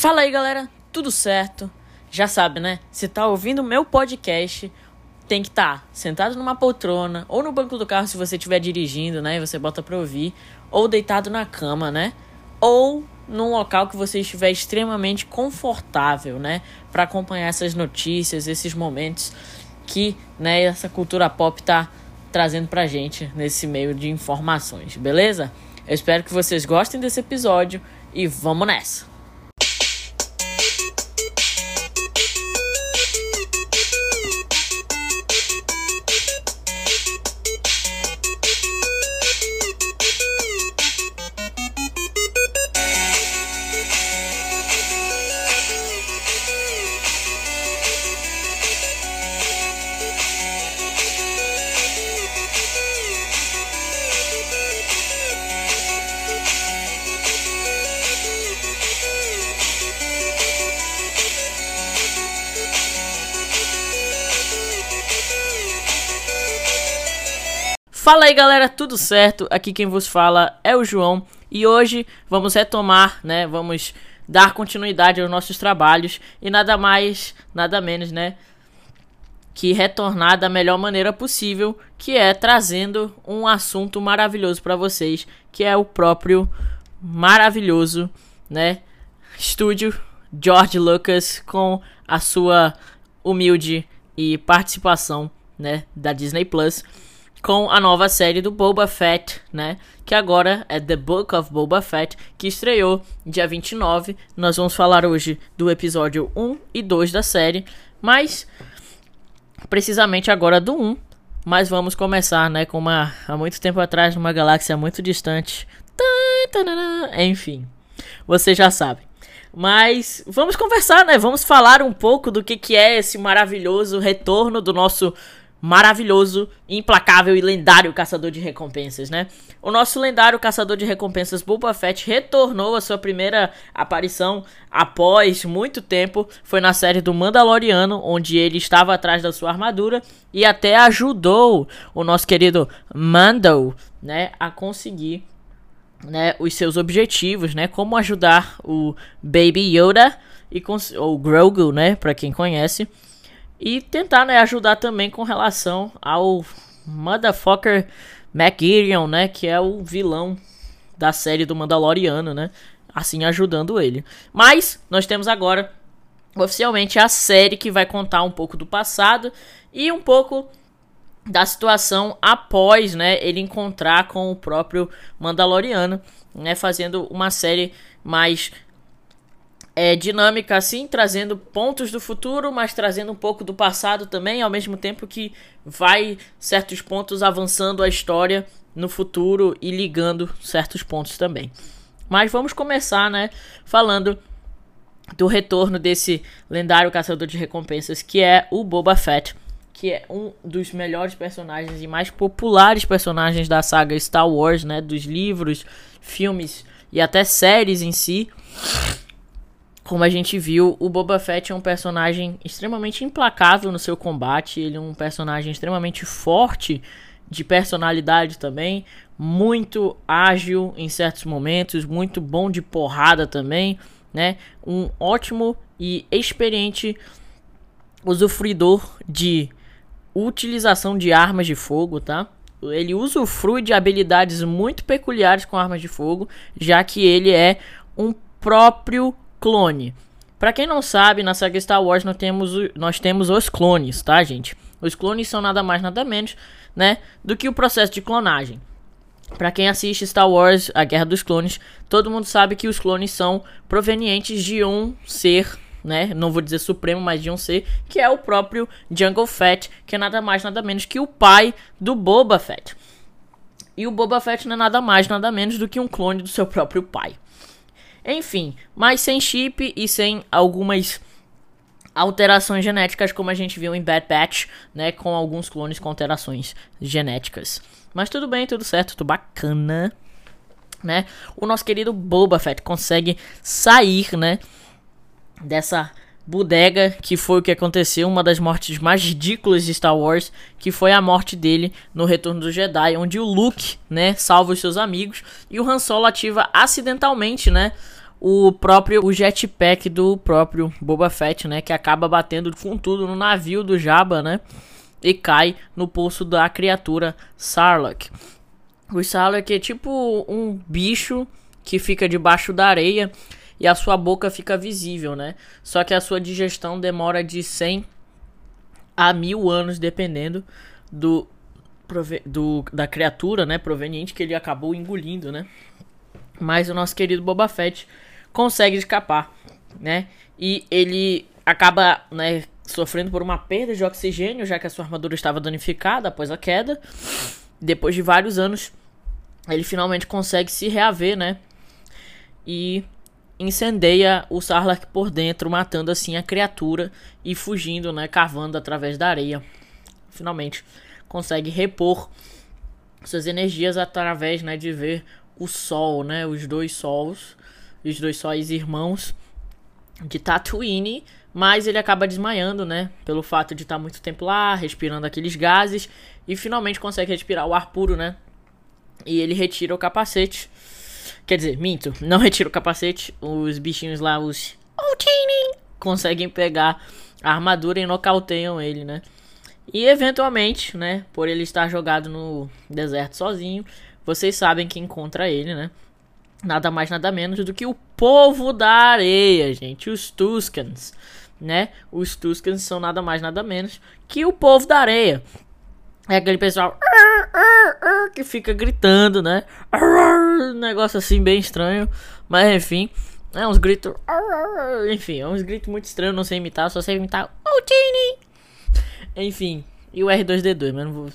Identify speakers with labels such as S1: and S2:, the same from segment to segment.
S1: Fala aí, galera, tudo certo? Já sabe, né? Se tá ouvindo meu podcast, tem que estar tá sentado numa poltrona ou no banco do carro se você estiver dirigindo, né? E você bota pra ouvir, ou deitado na cama, né? Ou num local que você estiver extremamente confortável, né? Para acompanhar essas notícias, esses momentos que, né, essa cultura pop tá trazendo pra gente nesse meio de informações, beleza? Eu espero que vocês gostem desse episódio e vamos nessa! Fala aí galera, tudo certo? Aqui quem vos fala é o João e hoje vamos retomar, né? Vamos dar continuidade aos nossos trabalhos e nada mais, nada menos, né? Que retornar da melhor maneira possível, que é trazendo um assunto maravilhoso para vocês, que é o próprio maravilhoso, né? Estúdio George Lucas com a sua humilde e participação, né, da Disney Plus com a nova série do Boba Fett, né? Que agora é The Book of Boba Fett, que estreou dia 29. Nós vamos falar hoje do episódio 1 e 2 da série, mas precisamente agora do 1. Mas vamos começar, né, com uma há muito tempo atrás numa galáxia muito distante. Enfim, você já sabe. Mas vamos conversar, né? Vamos falar um pouco do que, que é esse maravilhoso retorno do nosso maravilhoso, implacável e lendário caçador de recompensas, né? O nosso lendário caçador de recompensas Boba Fett retornou a sua primeira aparição após muito tempo, foi na série do Mandaloriano, onde ele estava atrás da sua armadura e até ajudou o nosso querido Mando, né, a conseguir né, os seus objetivos, né, como ajudar o Baby Yoda e ou Grogu, né, para quem conhece e tentar né, ajudar também com relação ao Motherfucker McGirion, né? Que é o vilão da série do Mandaloriano, né? Assim ajudando ele. Mas nós temos agora oficialmente a série que vai contar um pouco do passado e um pouco da situação após, né, ele encontrar com o próprio Mandaloriano, né, fazendo uma série mais é, dinâmica assim, trazendo pontos do futuro, mas trazendo um pouco do passado também, ao mesmo tempo que vai certos pontos avançando a história no futuro e ligando certos pontos também. Mas vamos começar, né, falando do retorno desse lendário caçador de recompensas que é o Boba Fett, que é um dos melhores personagens e mais populares personagens da saga Star Wars, né, dos livros, filmes e até séries em si como a gente viu, o Boba Fett é um personagem extremamente implacável no seu combate, ele é um personagem extremamente forte de personalidade também, muito ágil em certos momentos, muito bom de porrada também, né? Um ótimo e experiente usufruidor de utilização de armas de fogo, tá? Ele usufrui de habilidades muito peculiares com armas de fogo, já que ele é um próprio clone. Para quem não sabe, na saga Star Wars nós temos, nós temos os clones, tá, gente? Os clones são nada mais nada menos, né, do que o processo de clonagem. Para quem assiste Star Wars, a Guerra dos Clones, todo mundo sabe que os clones são provenientes de um ser, né? Não vou dizer supremo, mas de um ser que é o próprio Jungle Fett, que é nada mais nada menos que o pai do Boba Fett. E o Boba Fett não é nada mais nada menos do que um clone do seu próprio pai. Enfim, mas sem chip e sem algumas alterações genéticas, como a gente viu em Bad Batch, né? Com alguns clones com alterações genéticas. Mas tudo bem, tudo certo, tudo bacana. Né? O nosso querido Boba Fett consegue sair, né? Dessa bodega que foi o que aconteceu, uma das mortes mais ridículas de Star Wars, que foi a morte dele no Retorno do Jedi, onde o Luke, né, salva os seus amigos e o Han Solo ativa acidentalmente, né, o próprio o jetpack do próprio Boba Fett, né, que acaba batendo com tudo no navio do Jabba, né, e cai no poço da criatura Sarlacc. O Sarlacc é tipo um bicho que fica debaixo da areia e a sua boca fica visível, né? Só que a sua digestão demora de 100 a mil anos, dependendo do, do da criatura, né? Proveniente que ele acabou engolindo, né? Mas o nosso querido Boba Fett consegue escapar, né? E ele acaba, né, sofrendo por uma perda de oxigênio, já que a sua armadura estava danificada após a queda. Depois de vários anos, ele finalmente consegue se reaver, né? E incendeia o Sarlacc por dentro, matando assim a criatura e fugindo, né, cavando através da areia. Finalmente consegue repor suas energias através, né, de ver o sol, né, os dois sols, os dois sóis irmãos de Tatooine, mas ele acaba desmaiando, né, pelo fato de estar muito tempo lá, respirando aqueles gases e finalmente consegue respirar o ar puro, né? E ele retira o capacete Quer dizer, minto, não retira o capacete. Os bichinhos lá, os. Conseguem pegar a armadura e nocauteiam ele, né? E eventualmente, né? Por ele estar jogado no deserto sozinho, vocês sabem que encontra ele, né? Nada mais, nada menos do que o povo da areia, gente. Os Tuscans, né? Os Tuscans são nada mais, nada menos que o povo da areia. É aquele pessoal que fica gritando, né? Um negócio assim bem estranho. Mas enfim, é uns gritos. Enfim, é uns gritos muito estranhos. Não sei imitar, só sei imitar. Oh, Tini! Enfim, e o R2D2, mas não vou.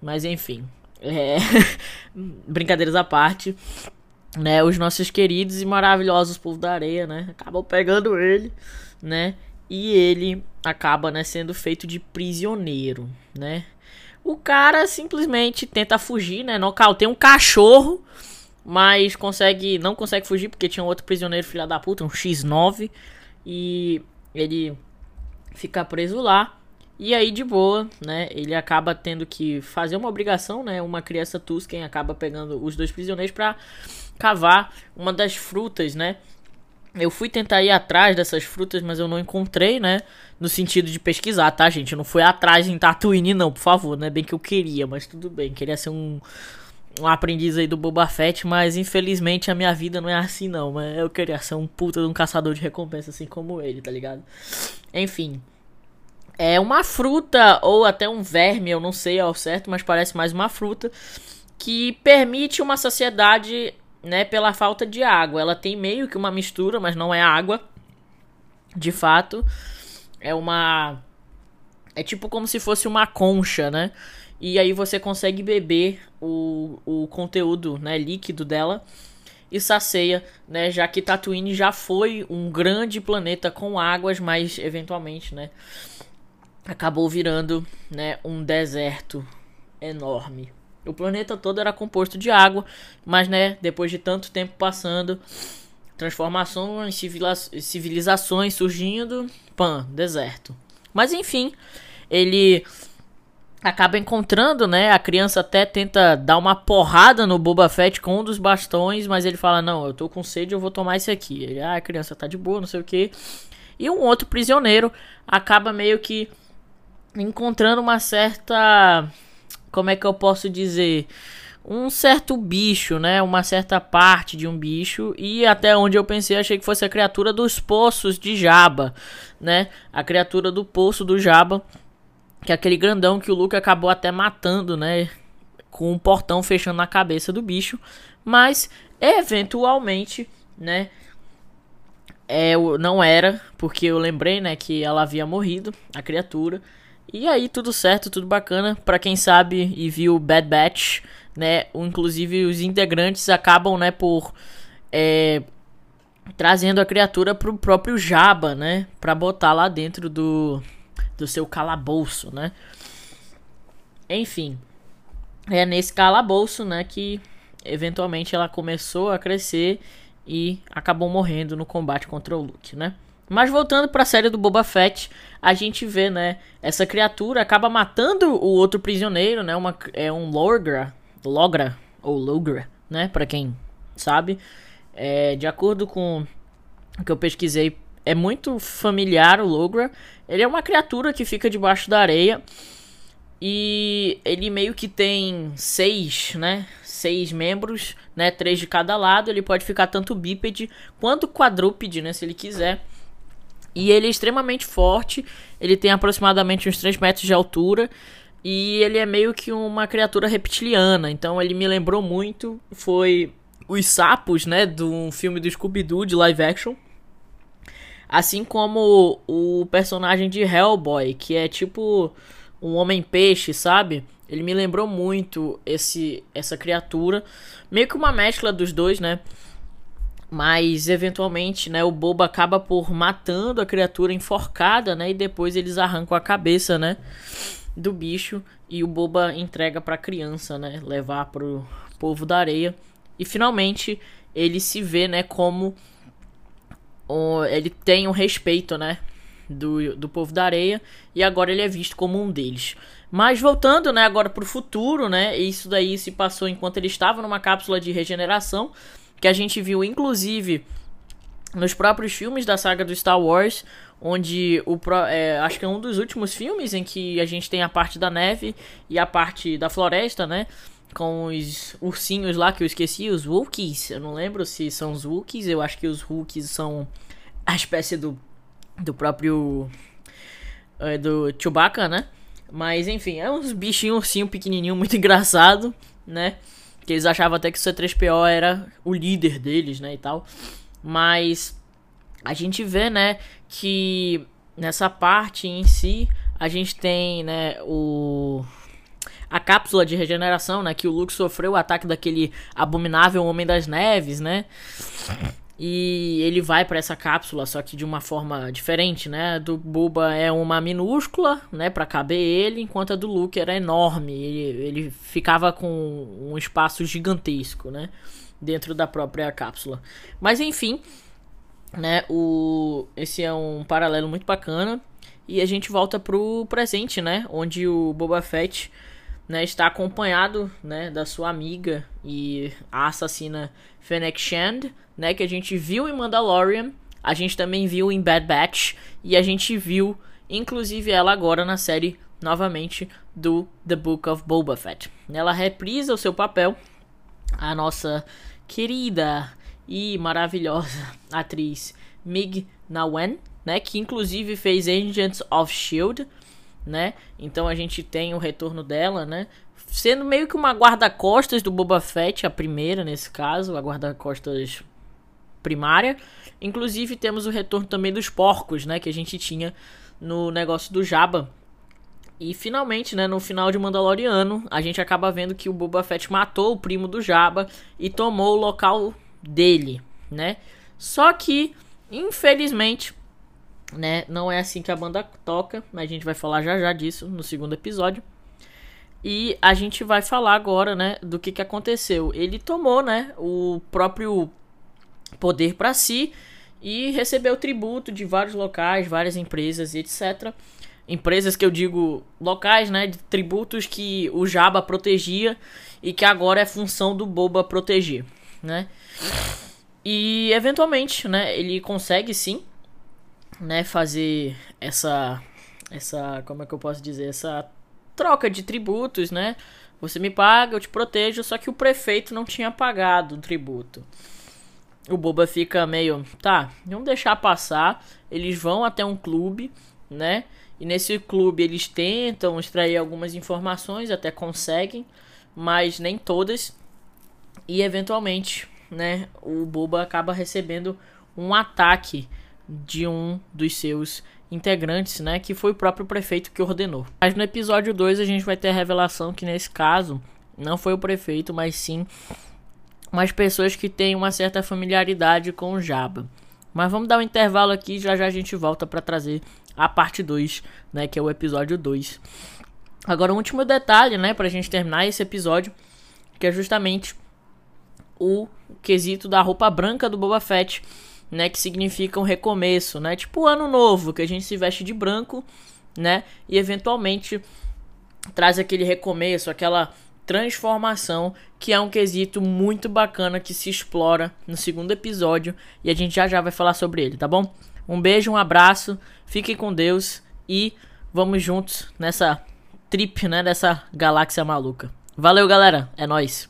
S1: Mas enfim, é... brincadeiras à parte, né? Os nossos queridos e maravilhosos povo da areia, né? Acabam pegando ele, né? E ele acaba, né, sendo feito de prisioneiro, né? O cara simplesmente tenta fugir, né? Nocauteia um cachorro, mas consegue, não consegue fugir porque tinha outro prisioneiro filha da puta, um X9, e ele fica preso lá. E aí de boa, né? Ele acaba tendo que fazer uma obrigação, né? Uma criança Tusken acaba pegando os dois prisioneiros para cavar uma das frutas, né? Eu fui tentar ir atrás dessas frutas, mas eu não encontrei, né? No sentido de pesquisar, tá, gente? Eu não fui atrás em Tatooine, não, por favor. Não é bem que eu queria, mas tudo bem. Queria ser um, um aprendiz aí do Boba Fett, mas infelizmente a minha vida não é assim, não. Mas eu queria ser um puta de um caçador de recompensa, assim como ele, tá ligado? Enfim. É uma fruta, ou até um verme, eu não sei ao certo, mas parece mais uma fruta. Que permite uma sociedade né, pela falta de água. Ela tem meio que uma mistura, mas não é água. De fato, é uma é tipo como se fosse uma concha, né? E aí você consegue beber o, o conteúdo, né, líquido dela e sacia, né, já que Tatooine já foi um grande planeta com águas, mas eventualmente, né, acabou virando, né, um deserto enorme. O planeta todo era composto de água, mas né, depois de tanto tempo passando, transformações, civilizações surgindo, pan, deserto. Mas enfim, ele acaba encontrando, né? A criança até tenta dar uma porrada no Boba Fett com um dos bastões, mas ele fala: "Não, eu tô com sede, eu vou tomar esse aqui". Ele: "Ah, a criança tá de boa, não sei o que". E um outro prisioneiro acaba meio que encontrando uma certa como é que eu posso dizer? Um certo bicho, né? Uma certa parte de um bicho. E até onde eu pensei, achei que fosse a criatura dos poços de Jabba, né? A criatura do poço do Jabba. Que é aquele grandão que o Luke acabou até matando, né? Com um portão fechando na cabeça do bicho. Mas, eventualmente, né? É, não era, porque eu lembrei, né, que ela havia morrido, a criatura. E aí, tudo certo, tudo bacana. Para quem sabe e viu Bad Batch, né? Inclusive, os integrantes acabam, né, por. É, trazendo a criatura pro próprio Jabba, né? Pra botar lá dentro do, do seu calabouço, né? Enfim. É nesse calabouço, né, que eventualmente ela começou a crescer e acabou morrendo no combate contra o Luke, né? Mas voltando para a série do Boba Fett, a gente vê, né, essa criatura acaba matando o outro prisioneiro, né, uma, é um Logra, Logra ou Logra, né, para quem sabe? É, de acordo com o que eu pesquisei, é muito familiar o Logra. Ele é uma criatura que fica debaixo da areia. E ele meio que tem seis, né? Seis membros, né? Três de cada lado. Ele pode ficar tanto bípede quanto quadrúpede, né? Se ele quiser. E ele é extremamente forte. Ele tem aproximadamente uns 3 metros de altura. E ele é meio que uma criatura reptiliana. Então ele me lembrou muito. Foi os sapos, né? Do filme do Scooby-Doo de live action. Assim como o personagem de Hellboy, que é tipo um homem-peixe, sabe? Ele me lembrou muito esse essa criatura. Meio que uma mescla dos dois, né? Mas eventualmente, né, o Boba acaba por matando a criatura enforcada, né, e depois eles arrancam a cabeça, né, do bicho e o Boba entrega para a criança, né, levar pro povo da areia. E finalmente ele se vê, né, como ele tem um respeito, né, do, do povo da areia e agora ele é visto como um deles. Mas voltando, né, agora pro futuro, né, isso daí se passou enquanto ele estava numa cápsula de regeneração, que a gente viu inclusive nos próprios filmes da saga do Star Wars, onde o é, acho que é um dos últimos filmes em que a gente tem a parte da neve e a parte da floresta, né? Com os ursinhos lá que eu esqueci, os Wookiees. Eu não lembro se são os Wookiees, eu acho que os Wookiees são a espécie do do próprio. É, do Chewbacca, né? Mas enfim, é uns bichinhos ursinho pequenininho, muito engraçado, né? Que eles achavam até que o C3PO era o líder deles, né? E tal. Mas a gente vê, né? Que nessa parte em si, a gente tem, né? O a cápsula de regeneração, né? Que o Luke sofreu o ataque daquele abominável Homem das Neves, né? E ele vai para essa cápsula, só que de uma forma diferente, né? Do Buba é uma minúscula, né, para caber ele, enquanto a do Luke era enorme. Ele, ele ficava com um espaço gigantesco, né, dentro da própria cápsula. Mas enfim, né, o esse é um paralelo muito bacana. E a gente volta pro presente, né, onde o Boba Fett né, está acompanhado né, da sua amiga e a assassina Fennec Shand, né, que a gente viu em Mandalorian, a gente também viu em Bad Batch e a gente viu inclusive ela agora na série novamente do The Book of Boba Fett. Ela reprisa o seu papel, a nossa querida e maravilhosa atriz Mig Nawen, né, que inclusive fez Agents of Shield, né? Então a gente tem o retorno dela, né? Sendo meio que uma guarda-costas do Boba Fett, a primeira nesse caso, a guarda-costas primária. Inclusive temos o retorno também dos porcos, né? Que a gente tinha no negócio do Jabba. E finalmente, né, no final de Mandaloriano, a gente acaba vendo que o Boba Fett matou o primo do Jabba e tomou o local dele, né? Só que, infelizmente, né? Não é assim que a banda toca, mas a gente vai falar já já disso no segundo episódio. E a gente vai falar agora, né, do que que aconteceu. Ele tomou, né, o próprio poder para si e recebeu tributo de vários locais, várias empresas e etc. Empresas que eu digo locais, né, de tributos que o Jabba protegia e que agora é função do Boba proteger, né? E eventualmente, né, ele consegue sim né, fazer essa essa, como é que eu posso dizer, essa troca de tributos, né? Você me paga, eu te protejo, só que o prefeito não tinha pagado o tributo. O Boba fica meio, tá, vamos deixar passar. Eles vão até um clube, né? E nesse clube eles tentam extrair algumas informações, até conseguem, mas nem todas. E eventualmente, né, o Boba acaba recebendo um ataque de um dos seus integrantes, né, que foi o próprio prefeito que ordenou. Mas no episódio 2 a gente vai ter a revelação que nesse caso não foi o prefeito, mas sim umas pessoas que têm uma certa familiaridade com o Jabba. Mas vamos dar um intervalo aqui, já já a gente volta para trazer a parte 2, né, que é o episódio 2. Agora um último detalhe, né, pra gente terminar esse episódio, que é justamente o quesito da roupa branca do Boba Fett né, que significa um recomeço, né? Tipo o ano novo, que a gente se veste de branco, né? E eventualmente traz aquele recomeço, aquela transformação, que é um quesito muito bacana que se explora no segundo episódio e a gente já já vai falar sobre ele, tá bom? Um beijo, um abraço, fiquem com Deus e vamos juntos nessa trip, né, dessa galáxia maluca. Valeu, galera, é nós.